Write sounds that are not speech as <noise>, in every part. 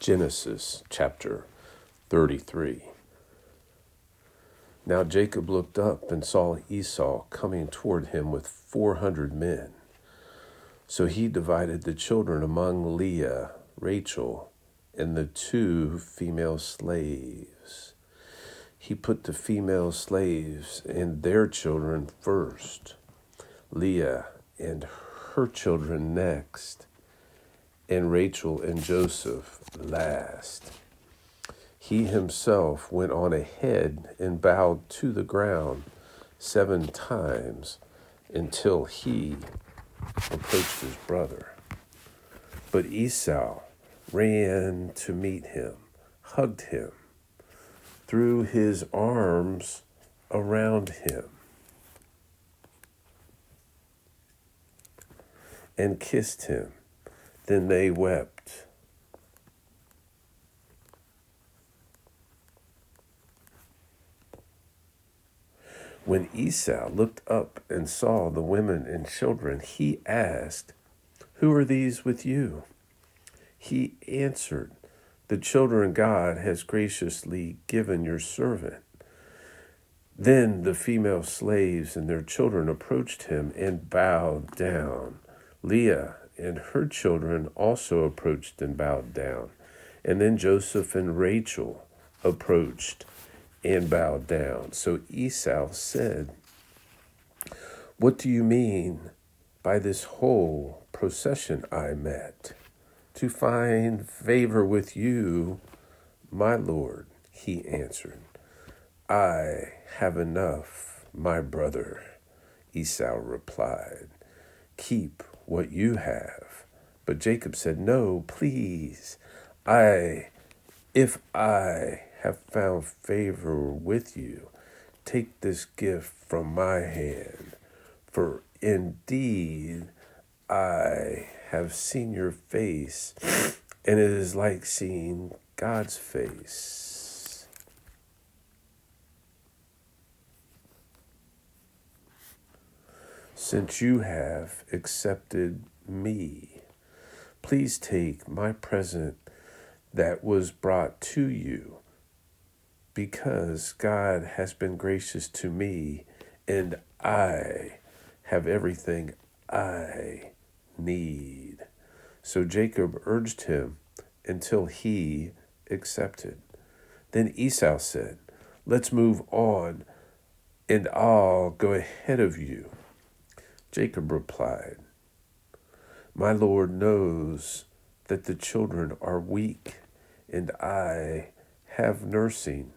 Genesis chapter 33. Now Jacob looked up and saw Esau coming toward him with 400 men. So he divided the children among Leah, Rachel, and the two female slaves. He put the female slaves and their children first, Leah and her children next and Rachel and Joseph last. He himself went on ahead and bowed to the ground seven times until he approached his brother. But Esau ran to meet him, hugged him, threw his arms around him, and kissed him. Then they wept. When Esau looked up and saw the women and children, he asked, Who are these with you? He answered, The children God has graciously given your servant. Then the female slaves and their children approached him and bowed down. Leah and her children also approached and bowed down. And then Joseph and Rachel approached and bowed down. So Esau said, What do you mean by this whole procession I met? To find favor with you, my Lord, he answered. I have enough, my brother, Esau replied. Keep what you have. But Jacob said, No, please. I, if I have found favor with you, take this gift from my hand. For indeed I have seen your face, and it is like seeing God's face. Since you have accepted me, please take my present that was brought to you, because God has been gracious to me, and I have everything I need. So Jacob urged him until he accepted. Then Esau said, Let's move on, and I'll go ahead of you. Jacob replied, My Lord knows that the children are weak, and I have nursing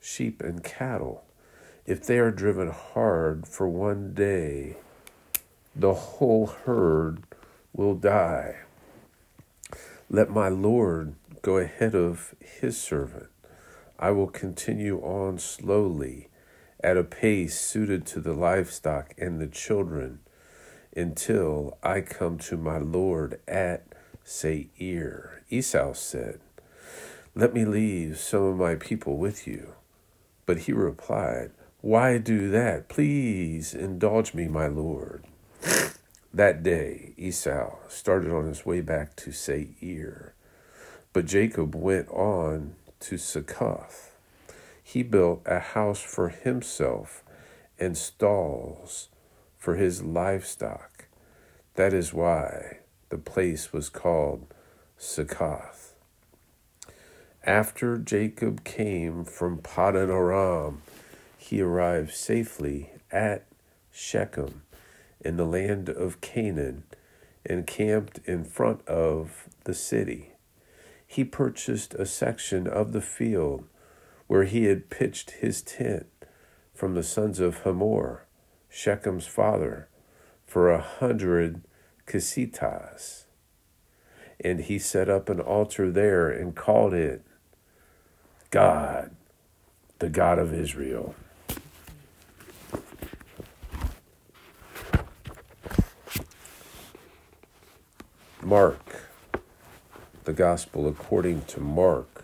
sheep and cattle. If they are driven hard for one day, the whole herd will die. Let my Lord go ahead of his servant. I will continue on slowly at a pace suited to the livestock and the children until I come to my Lord at Seir. Esau said, Let me leave some of my people with you. But he replied, Why do that? Please indulge me, my Lord. <laughs> That day, Esau started on his way back to Seir, but Jacob went on to Succoth. He built a house for himself and stalls for his livestock. That is why the place was called Succoth. After Jacob came from Paddan Aram, he arrived safely at Shechem in the land of Canaan and camped in front of the city. He purchased a section of the field where he had pitched his tent from the sons of Hamor, Shechem's father, for a hundred qesitahs. And he set up an altar there and called it God, the God of Israel. Mark, the Gospel according to Mark,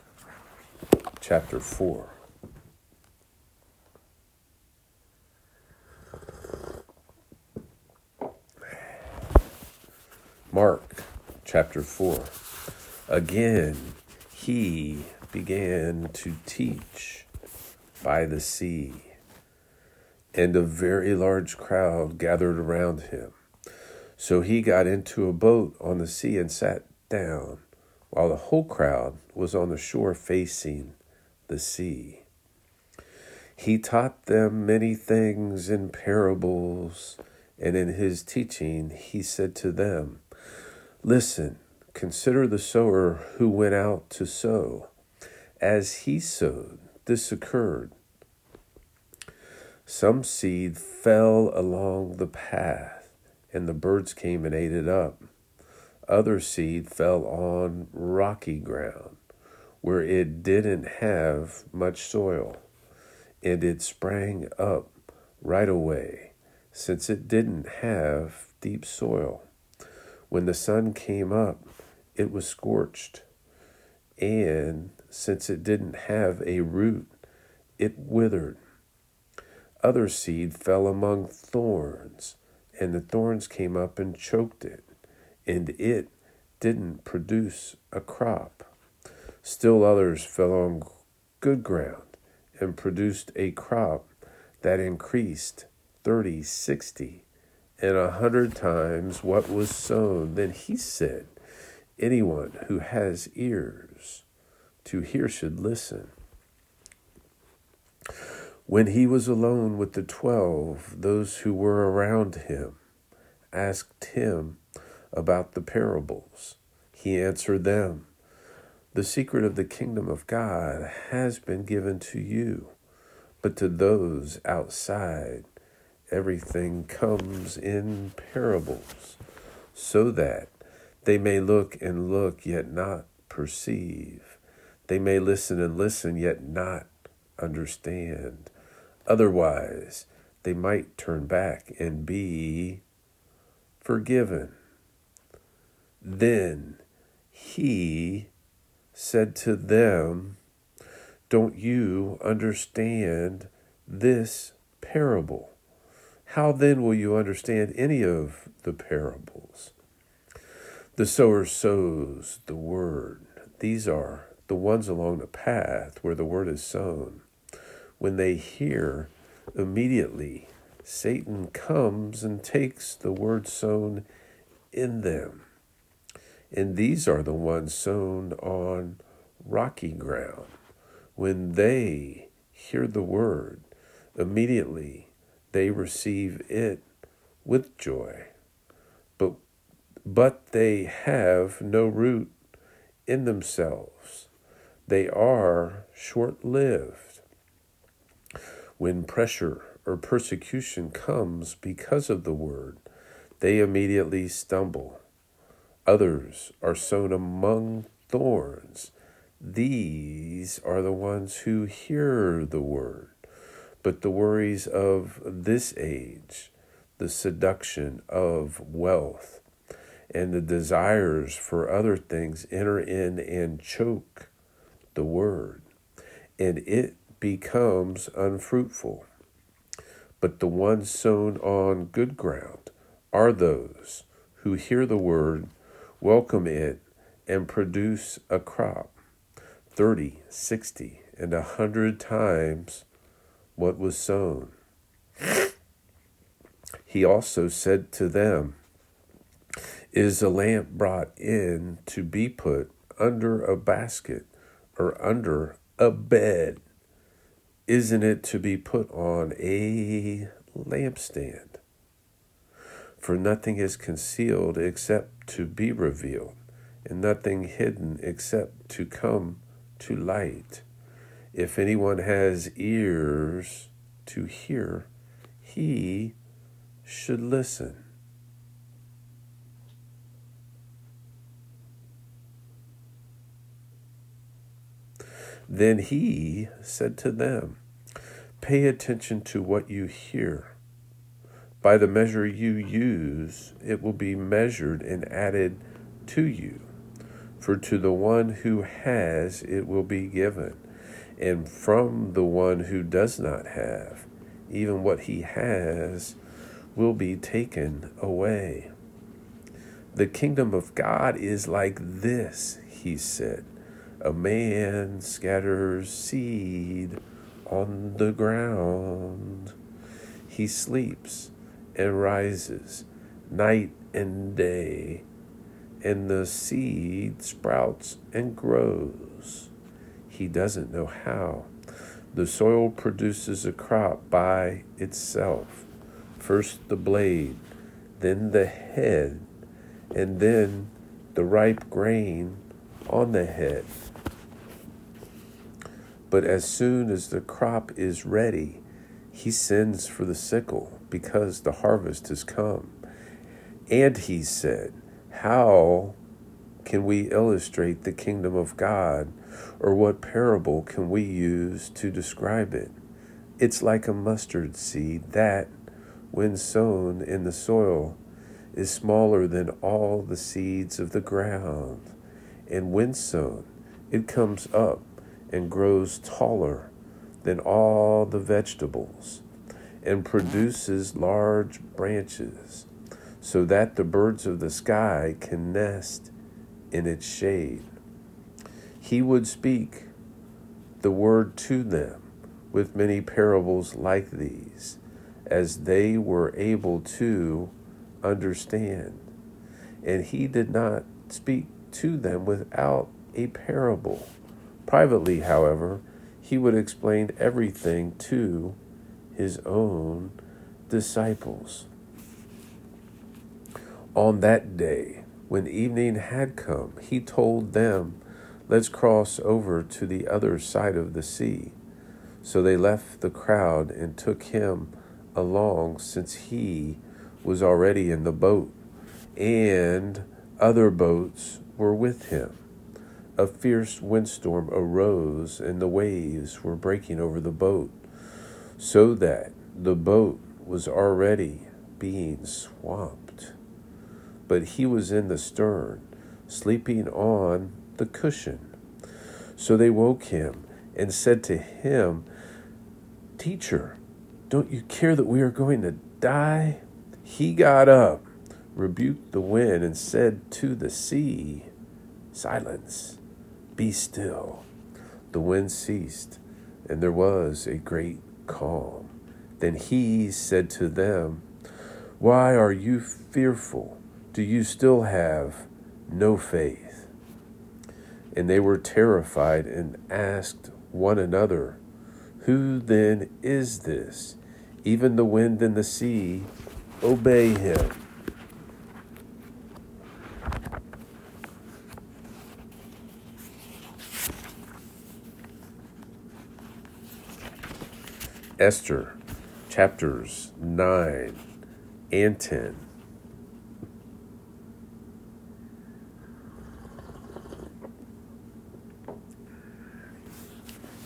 chapter 4. Mark chapter 4. Again, he began to teach by the sea, and a very large crowd gathered around him. So he got into a boat on the sea and sat down, while the whole crowd was on the shore facing the sea. He taught them many things in parables, and in his teaching he said to them, Listen, consider the sower who went out to sow. As he sowed, this occurred. Some seed fell along the path, and the birds came and ate it up. Other seed fell on rocky ground, where it didn't have much soil and it sprang up right away, since it didn't have deep soil. When the sun came up, it was scorched, and since it didn't have a root, it withered. Other seed fell among thorns, and the thorns came up and choked it, and it didn't produce a crop. Still others fell on good ground and produced a crop that increased 30, 60, and a hundred times what was sown. Then he said, Anyone who has ears to hear should listen. When he was alone with the twelve, those who were around him asked him about the parables. He answered them. The secret of the kingdom of God has been given to you, but to those outside, everything comes in parables, so that they may look and look, yet not perceive. They may listen and listen, yet not understand. Otherwise, they might turn back and be forgiven. Then he said to them, Don't you understand this parable? How then will you understand any of the parables? The sower sows the word. These are the ones along the path where the word is sown. When they hear, immediately Satan comes and takes the word sown in them. And these are the ones sown on rocky ground. When they hear the word, immediately they receive it with joy. But, but they have no root in themselves. They are short lived. When pressure or persecution comes because of the word, they immediately stumble. Others are sown among thorns. These are the ones who hear the word, but the worries of this age, the seduction of wealth, and the desires for other things enter in and choke the word, and it becomes unfruitful. But the ones sown on good ground are those who hear the word welcome it, and produce a crop 30, 60, and a hundred times what was sown. He also said to them, Is a lamp brought in to be put under a basket or under a bed? Isn't it to be put on a lampstand? For nothing is concealed except to be revealed, and nothing hidden except to come to light. If anyone has ears to hear, he should listen. Then he said to them, Pay attention to what you hear. By the measure you use, it will be measured and added to you. For to the one who has, it will be given, and from the one who does not have, even what he has will be taken away. The kingdom of God is like this, he said. A man scatters seed on the ground. He sleeps and rises night and day, and the seed sprouts and grows. He doesn't know how. The soil produces a crop by itself. First the blade, then the head, and then the ripe grain on the head. But as soon as the crop is ready, he sends for the sickle because the harvest has come. And he said, How can we illustrate the kingdom of God, or what parable can we use to describe it? It's like a mustard seed that, when sown in the soil, is smaller than all the seeds of the ground. And when sown, it comes up and grows taller than all the vegetables and produces large branches so that the birds of the sky can nest in its shade. He would speak the word to them with many parables like these, as they were able to understand. And he did not speak to them without a parable. Privately, however, he would explain everything to his own disciples. On that day, when evening had come, he told them, Let's cross over to the other side of the sea. So they left the crowd and took him along, since he was already in the boat, and other boats were with him. A fierce windstorm arose, and the waves were breaking over the boat, so that the boat was already being swamped. But he was in the stern, sleeping on the cushion. So they woke him and said to him, Teacher, don't you care that we are going to die? He got up, rebuked the wind, and said to the sea, Silence, be still. The wind ceased, and there was a great calm. Then he said to them, Why are you fearful? Do you still have no faith? And they were terrified and asked one another, Who then is this? Even the wind and the sea obey him. Esther chapters 9 and 10.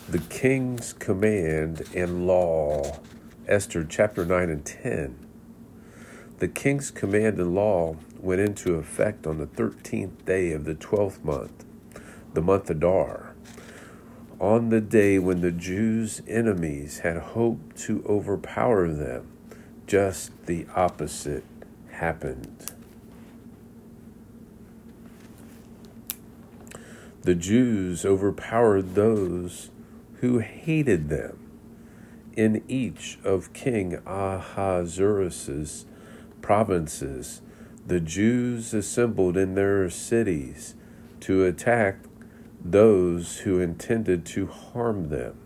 The king's command and law, Esther chapter 9 and 10. The king's command and law went into effect on the 13th day of the 12th month, the month Adar. On the day when the Jews' enemies had hoped to overpower them, just the opposite happened. The Jews overpowered those who hated them. In each of King Ahasuerus' provinces, the Jews assembled in their cities to attack those who intended to harm them.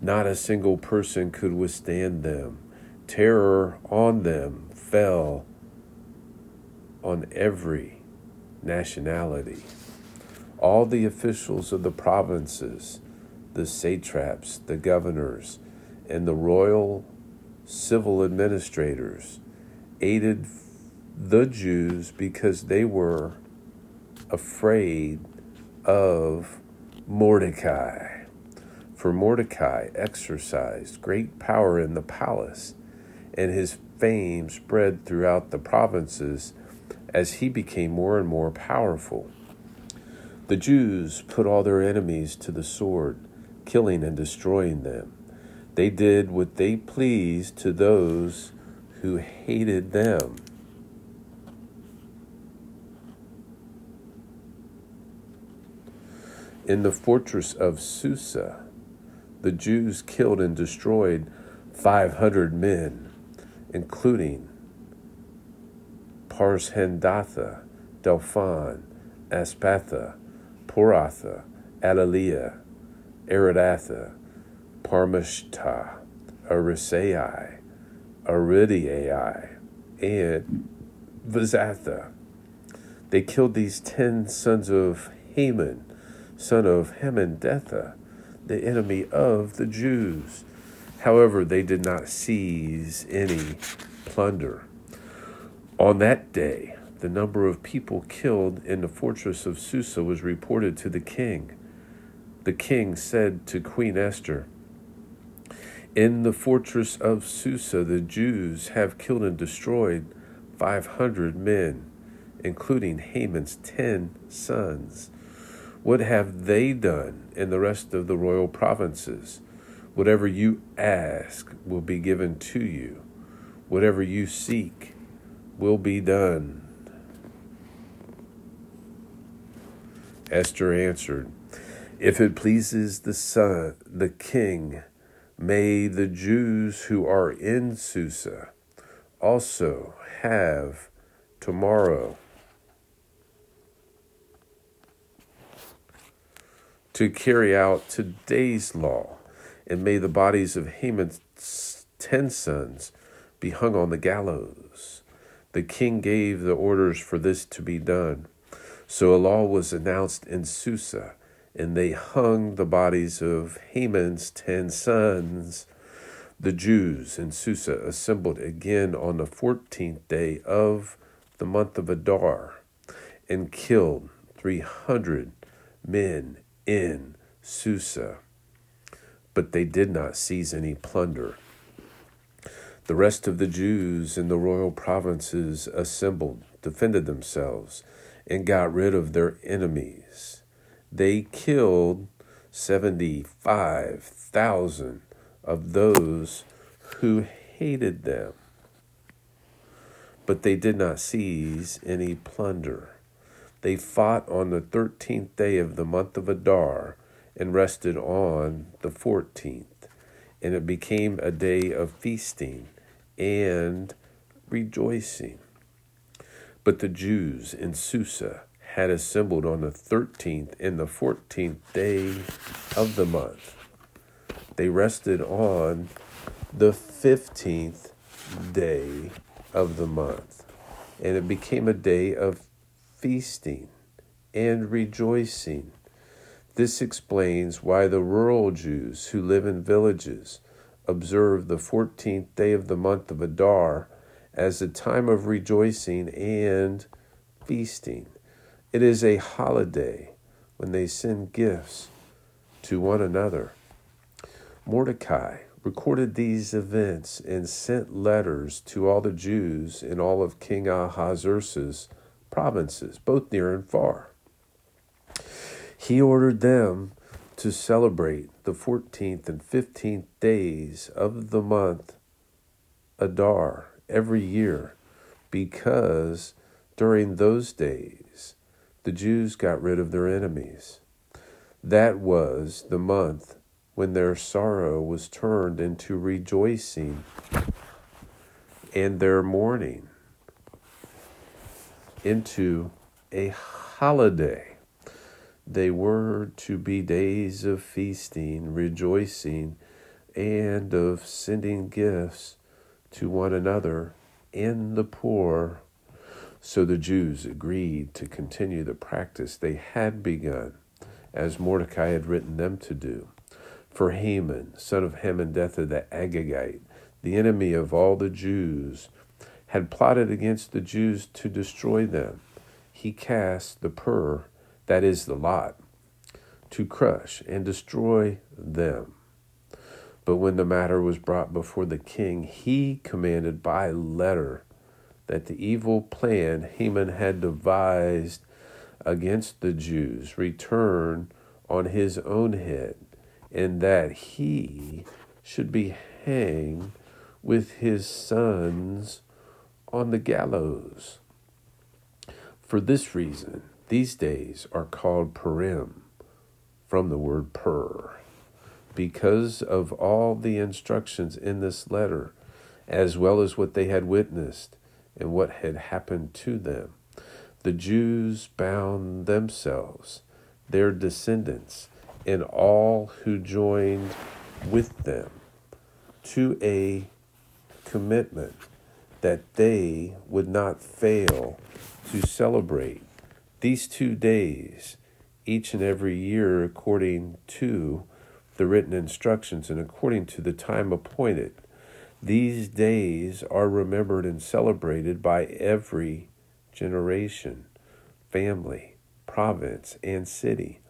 Not a single person could withstand them. Terror on them fell on every nationality. All the officials of the provinces, the satraps, the governors, and the royal civil administrators aided the Jews because they were afraid of Mordecai. For Mordecai exercised great power in the palace, and his fame spread throughout the provinces as he became more and more powerful. The Jews put all their enemies to the sword, killing and destroying them. They did what they pleased to those who hated them. In the fortress of Susa, the Jews killed and destroyed 500 men, including Parshandatha, Dalphon, Aspatha, Poratha, Adalia, Aridatha, Parmashta, Arisai, Aridai, and Vaizatha. They killed these ten sons of Haman, son of Hammedatha, the enemy of the Jews. However, they did not seize any plunder. On that day, the number of people killed in the fortress of Susa was reported to the king. The king said to Queen Esther, In the fortress of Susa, the Jews have killed and destroyed 500 men, including Haman's 10 sons. What have they done in the rest of the royal provinces? Whatever you ask will be given to you. Whatever you seek will be done. Esther answered, If it pleases the son, the king, may the Jews who are in Susa also have tomorrow to carry out today's law, and may the bodies of Haman's ten sons be hung on the gallows. The king gave the orders for this to be done. So a law was announced in Susa, and they hung the bodies of Haman's ten sons. The Jews in Susa assembled again on the fourteenth day of the month of Adar and killed three hundred men in Susa. But they did not seize any plunder. The rest of the Jews in the royal provinces assembled, defended themselves, and got rid of their enemies. They killed 75,000 of those who hated them. But they did not seize any plunder. They fought on the 13th day of the month of Adar and rested on the 14th. And it became a day of feasting and rejoicing. But the Jews in Susa had assembled on the 13th and the 14th day of the month. They rested on the 15th day of the month, and it became a day of feasting and rejoicing. This explains why the rural Jews who live in villages observe the 14th day of the month of Adar as a time of rejoicing and feasting. It is a holiday when they send gifts to one another. Mordecai recorded these events and sent letters to all the Jews in all of King Ahasuerus' provinces, both near and far. He ordered them to celebrate the 14th and 15th days of the month Adar every year because during those days the Jews got rid of their enemies. That was the month when their sorrow was turned into rejoicing and their mourning into a holiday. They were to be days of feasting, rejoicing, and of sending gifts to one another and the poor. So the Jews agreed to continue the practice they had begun, as Mordecai had written them to do. For Haman, son of Hammedatha the Agagite, the enemy of all the Jews, had plotted against the Jews to destroy them. He cast the pur, that is the lot, to crush and destroy them. But when the matter was brought before the king, he commanded by letter that the evil plan Haman had devised against the Jews return on his own head, and that he should be hanged with his sons on the gallows. For this reason, these days are called Purim, from the word pur. Because of all the instructions in this letter, as well as what they had witnessed and what had happened to them, the Jews bound themselves, their descendants, and all who joined with them to a commitment that they would not fail to celebrate these two days each and every year according to the written instructions and according to the time appointed. These days are remembered and celebrated by every generation, family, province, and city,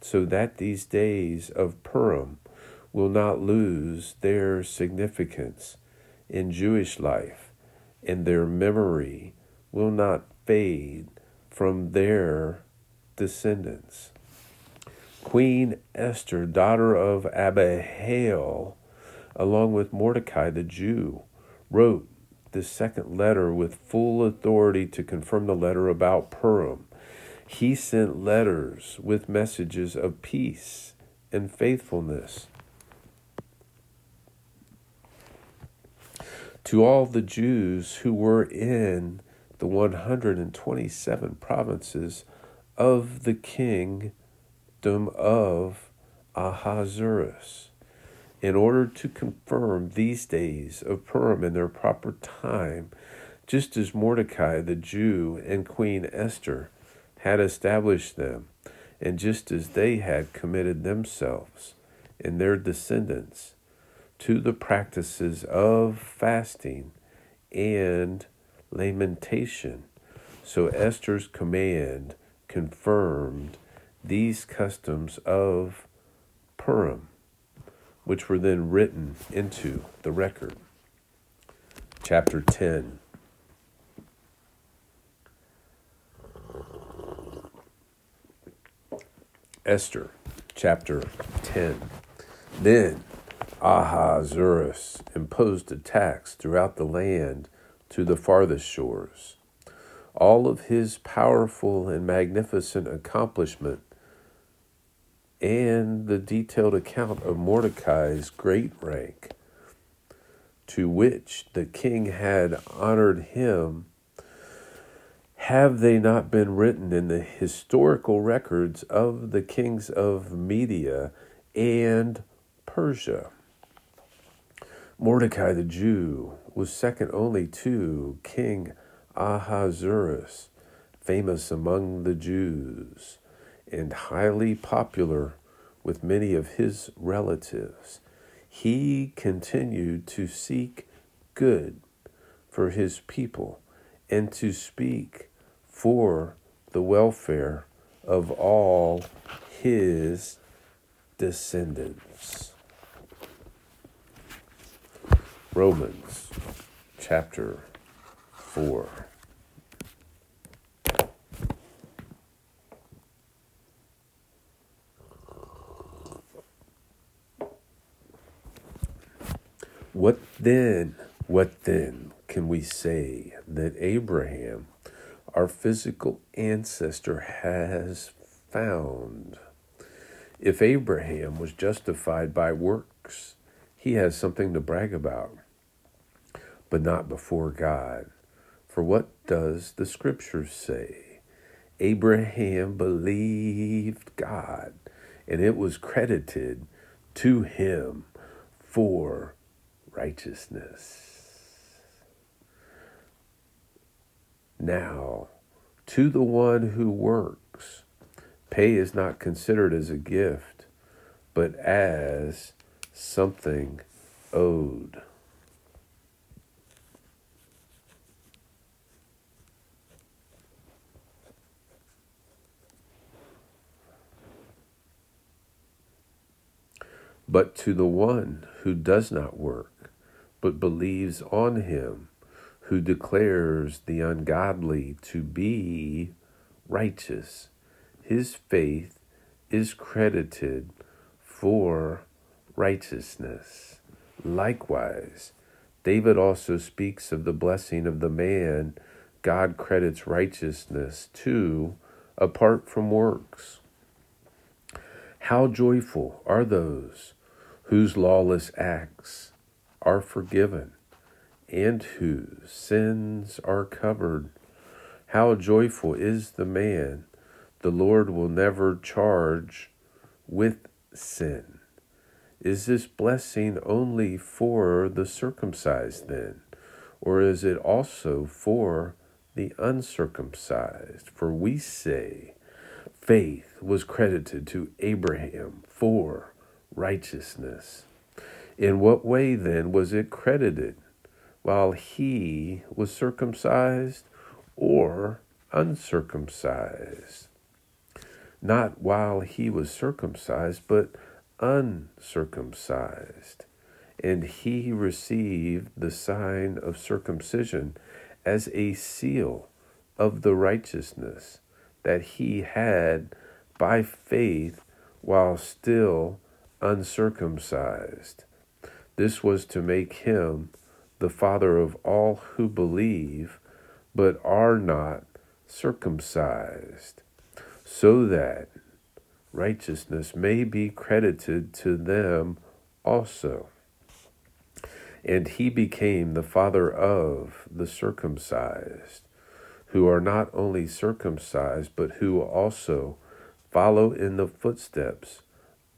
so that these days of Purim will not lose their significance in Jewish life, and their memory will not fade from their descendants. Queen Esther, daughter of Abihail, along with Mordecai the Jew, wrote the second letter with full authority to confirm the letter about Purim. He sent letters with messages of peace and faithfulness to all the Jews who were in the 127 provinces of the kingdom of Ahasuerus in order to confirm these days of Purim in their proper time, just as Mordecai the Jew and Queen Esther had established them, and just as they had committed themselves and their descendants to the practices of fasting and lamentation. So Esther's command confirmed these customs of Purim which were then written into the record. Chapter 10. Esther, chapter 10. Then Ahasuerus imposed a tax throughout the land to the farthest shores. All of his powerful and magnificent accomplishment and the detailed account of Mordecai's great rank, to which the king had honored him, have they not been written in the historical records of the kings of Media and Persia? Mordecai the Jew was second only to King Ahasuerus, famous among the Jews and highly popular with many of his relatives, he continued to seek good for his people and to speak for the welfare of all his descendants. Romans chapter 4. What then, what then can we say that Abraham, our physical ancestor, has found? If Abraham was justified by works, he has something to brag about, but not before God. For what does the scripture say? Abraham believed God, and it was credited to him for righteousness. Now, to the one who works, pay is not considered as a gift, but as something owed. But to the one who does not work, but believes on him who declares the ungodly to be righteous. His faith is credited for righteousness. Likewise, David also speaks of the blessing of the man God credits righteousness to apart from works. How joyful are those whose lawless acts are forgiven and whose sins are covered. How joyful is the man the Lord will never charge with sin. Is this blessing only for the circumcised then? Or is it also for the uncircumcised? For we say, faith was credited to Abraham for righteousness. In what way then was it credited? While he was circumcised or uncircumcised? Not while he was circumcised, but uncircumcised. And he received the sign of circumcision as a seal of the righteousness that he had by faith while still uncircumcised. This was to make him the father of all who believe but are not circumcised, so that righteousness may be credited to them also. And he became the father of the circumcised, who are not only circumcised, but who also follow in the footsteps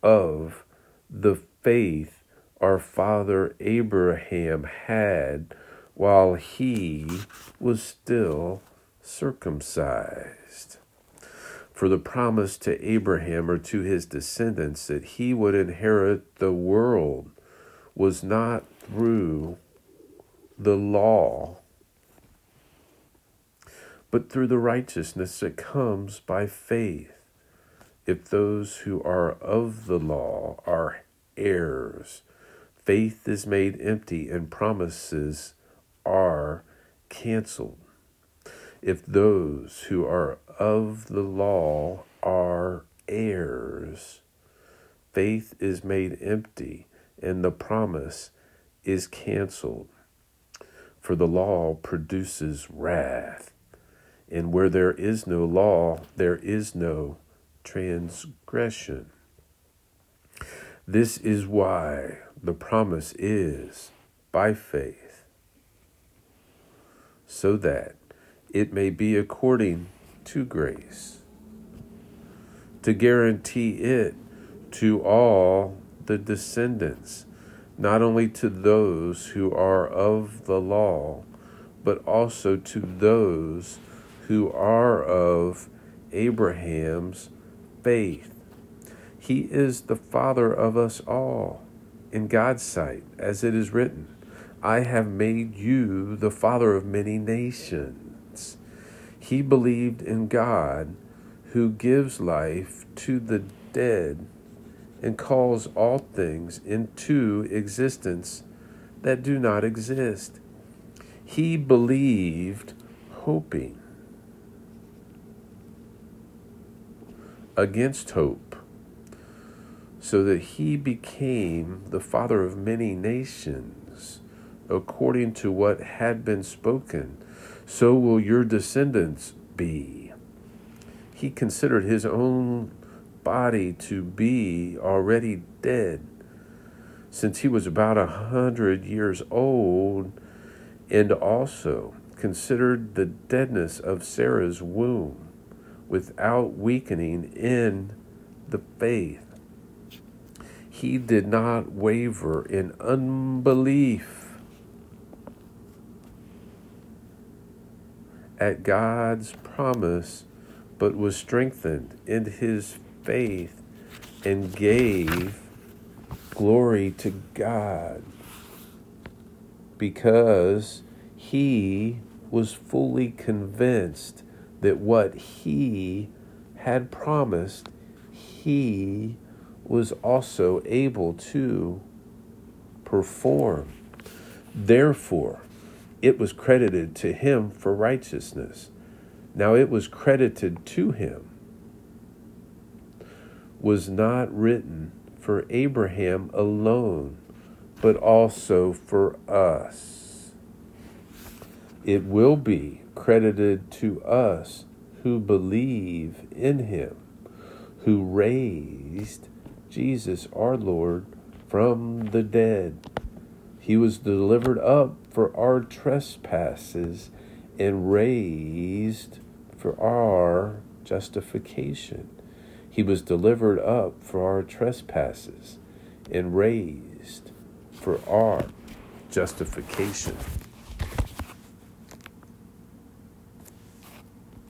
of the faith our father Abraham had while he was still circumcised. For the promise to Abraham or to his descendants that he would inherit the world was not through the law, but through the righteousness that comes by faith. If those who are of the law are heirs, faith is made empty and promises are canceled. If those who are of the law are heirs, faith is made empty and the promise is canceled. For the law produces wrath, and where there is no law, there is no transgression. This is why the promise is by faith, so that it may be according to grace, to guarantee it to all the descendants, not only to those who are of the law, but also to those who are of Abraham's faith. He is the Father of us all in God's sight, as it is written, I have made you the father of many nations. He believed in God who gives life to the dead and calls all things into existence that do not exist. He believed, hoping against hope, so that he became the father of many nations, according to what had been spoken. So will your descendants be. He considered his own body to be already dead, since he was about a hundred years old, and also considered the deadness of Sarah's womb without weakening in the faith. He did not waver in unbelief at God's promise, but was strengthened in his faith and gave glory to God because he was fully convinced that what he had promised, he was also able to perform. Therefore, it was credited to him for righteousness. Now it was credited to him, was not written for Abraham alone, but also for us. It will be credited to us who believe in him, who raised Jesus our Lord from the dead. He was delivered up for our trespasses and raised for our justification. He was delivered up for our trespasses and raised for our justification.